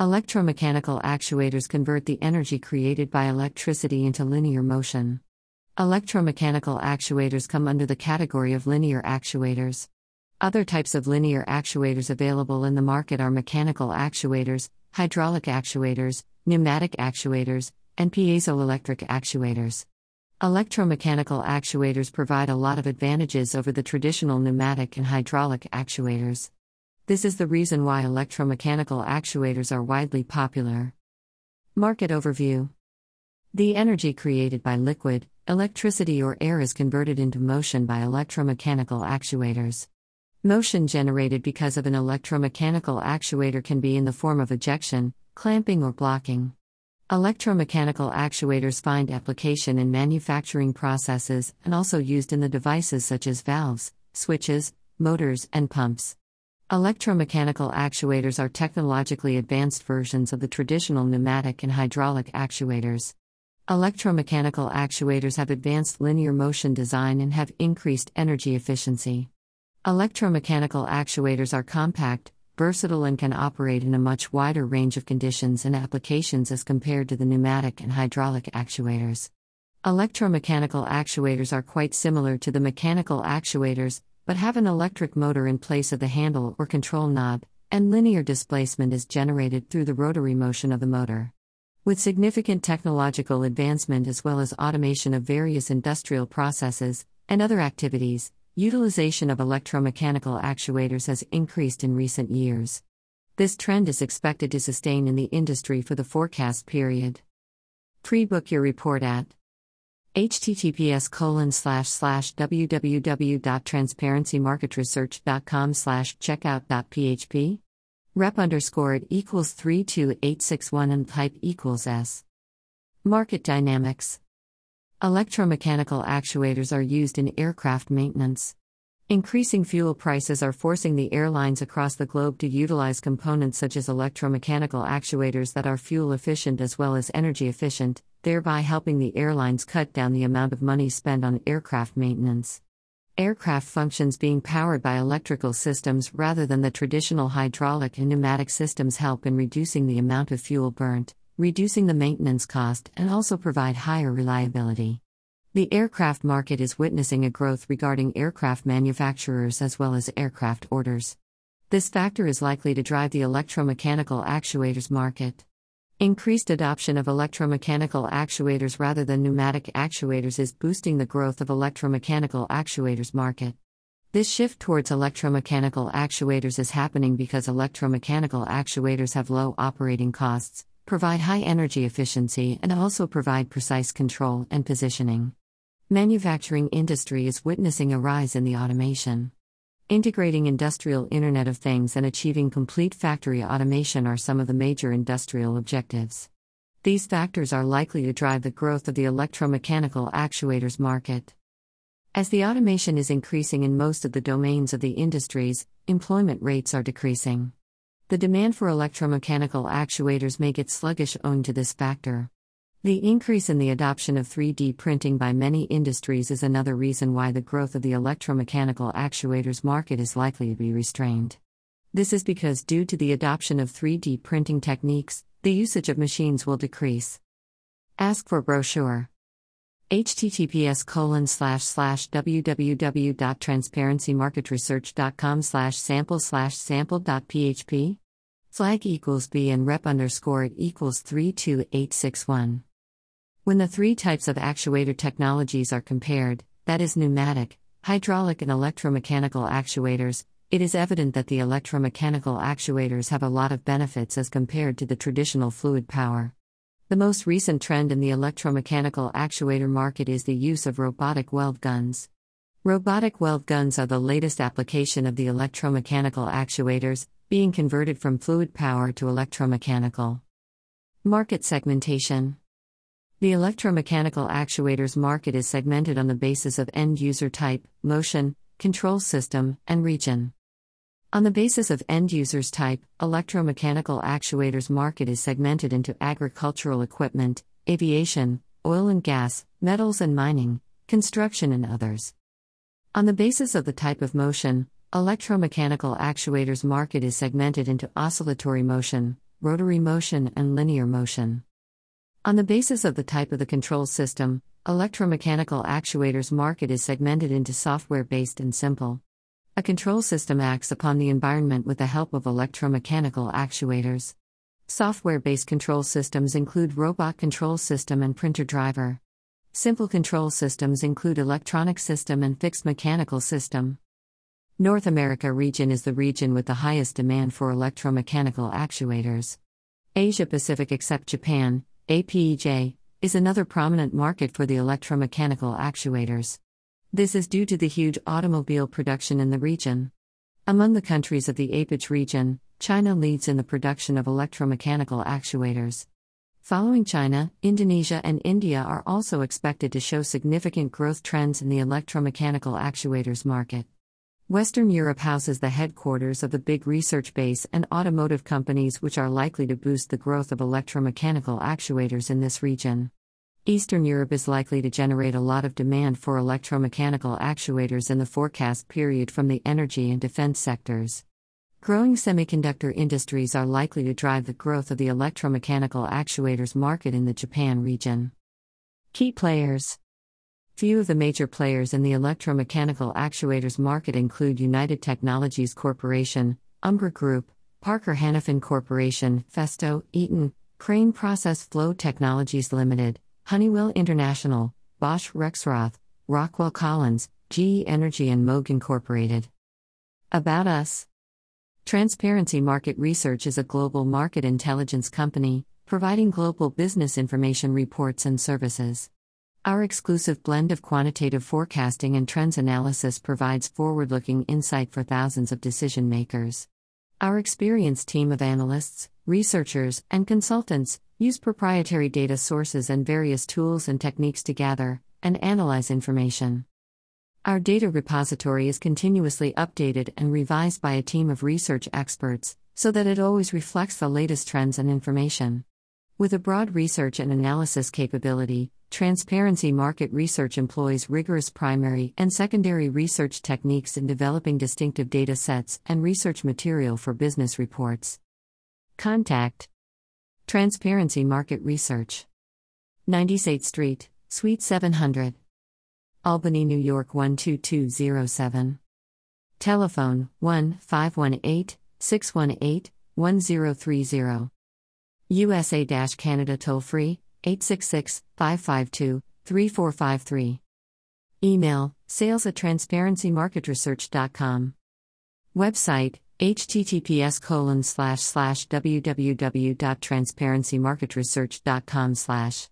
Electromechanical actuators convert the energy created by electricity into linear motion. Electromechanical actuators come under the category of linear actuators. Other types of linear actuators available in the market are mechanical actuators, hydraulic actuators, pneumatic actuators, and piezoelectric actuators. Electromechanical actuators provide a lot of advantages over the traditional pneumatic and hydraulic actuators. This is the reason why electromechanical actuators are widely popular. Market Overview The energy created by liquid, electricity, or air is converted into motion by electromechanical actuators. Motion generated because of an electromechanical actuator can be in the form of ejection, clamping, or blocking. Electromechanical actuators find application in manufacturing processes and also used in the devices such as valves, switches, motors, and pumps. Electromechanical actuators are technologically advanced versions of the traditional pneumatic and hydraulic actuators. Electromechanical actuators have advanced linear motion design and have increased energy efficiency. Electromechanical actuators are compact, versatile, and can operate in a much wider range of conditions and applications as compared to the pneumatic and hydraulic actuators. Electromechanical actuators are quite similar to the mechanical actuators, but have an electric motor in place of the handle or control knob, and linear displacement is generated through the rotary motion of the motor. With significant technological advancement as well as automation of various industrial processes and other activities, utilization of electromechanical actuators has increased in recent years. This trend is expected to sustain in the industry for the forecast period. Pre book your report at https colon slash slash www.transparencymarketresearch.com slash checkout.php rep underscore it equals 32861 and type equals s. Market dynamics. Electromechanical actuators are used in aircraft maintenance. Increasing fuel prices are forcing the airlines across the globe to utilize components such as electromechanical actuators that are fuel efficient as well as energy efficient, thereby helping the airlines cut down the amount of money spent on aircraft maintenance. Aircraft functions being powered by electrical systems rather than the traditional hydraulic and pneumatic systems help in reducing the amount of fuel burnt reducing the maintenance cost, and also provide higher reliability. The aircraft market is witnessing a growth regarding aircraft manufacturers as well as aircraft orders. This factor is likely to drive the electromechanical actuators market. Increased adoption of electromechanical actuators rather than pneumatic actuators is boosting the growth of electromechanical actuators market. This shift towards electromechanical actuators is happening because electromechanical actuators have low operating costs, provide high energy efficiency, and also provide precise control and positioning. Manufacturing industry is witnessing a rise in the automation. Integrating industrial Internet of Things and achieving complete factory automation are some of the major industrial objectives. These factors are likely to drive the growth of the electromechanical actuators market. As the automation is increasing in most of the domains of the industries, employment rates are decreasing. The demand for electromechanical actuators may get sluggish owing to this factor. The increase in the adoption of 3D printing by many industries is another reason why the growth of the electromechanical actuators market is likely to be restrained. This is because, due to the adoption of 3D printing techniques, the usage of machines will decrease. Ask for brochure https colon slash slash www.transparencymarketresearch.com slash sample slash sample.php flag equals b and rep underscore equals 32861 when the three types of actuator technologies are compared that is pneumatic hydraulic and electromechanical actuators it is evident that the electromechanical actuators have a lot of benefits as compared to the traditional fluid power the most recent trend in the electromechanical actuator market is the use of robotic weld guns. Robotic weld guns are the latest application of the electromechanical actuators, being converted from fluid power to electromechanical. Market segmentation The electromechanical actuators market is segmented on the basis of end user type, motion, control system, and region. On the basis of end users type, electromechanical actuators market is segmented into agricultural equipment, aviation, oil and gas, metals and mining, construction and others. On the basis of the type of motion, electromechanical actuators market is segmented into oscillatory motion, rotary motion, and linear motion. On the basis of the type of the control system, electromechanical actuators market is segmented into software based and simple. A control system acts upon the environment with the help of electromechanical actuators. Software based control systems include robot control system and printer driver. Simple control systems include electronic system and fixed mechanical system. North America region is the region with the highest demand for electromechanical actuators. Asia Pacific except Japan, APJ, is another prominent market for the electromechanical actuators. This is due to the huge automobile production in the region. Among the countries of the APJ region, China leads in the production of electromechanical actuators. Following China, Indonesia and India are also expected to show significant growth trends in the electromechanical actuators market. Western Europe houses the headquarters of the big research base and automotive companies which are likely to boost the growth of electromechanical actuators in this region. Eastern Europe is likely to generate a lot of demand for electromechanical actuators in the forecast period from the energy and defense sectors. Growing semiconductor industries are likely to drive the growth of the electromechanical actuators market in the Japan region. Key players Few of the major players in the electromechanical actuators market include United Technologies Corporation, Umbra Group, Parker Hannifin Corporation, Festo, Eaton, Crane Process Flow Technologies Limited, Honeywell International, Bosch Rexroth, Rockwell Collins, GE Energy, and Moog Incorporated. About us Transparency Market Research is a global market intelligence company, providing global business information reports and services. Our exclusive blend of quantitative forecasting and trends analysis provides forward looking insight for thousands of decision makers. Our experienced team of analysts, researchers, and consultants use proprietary data sources and various tools and techniques to gather and analyze information. Our data repository is continuously updated and revised by a team of research experts, so that it always reflects the latest trends and information. With a broad research and analysis capability, Transparency Market Research employs rigorous primary and secondary research techniques in developing distinctive data sets and research material for business reports. Contact Transparency Market Research 98th Street, Suite 700. Albany, New York 12207. Telephone 1 518 618 1030. USA Canada toll free 866 552 3453. Email sales at transparencymarketresearch.com. Website https colon slash slash www.transparencymarketresearch.com slash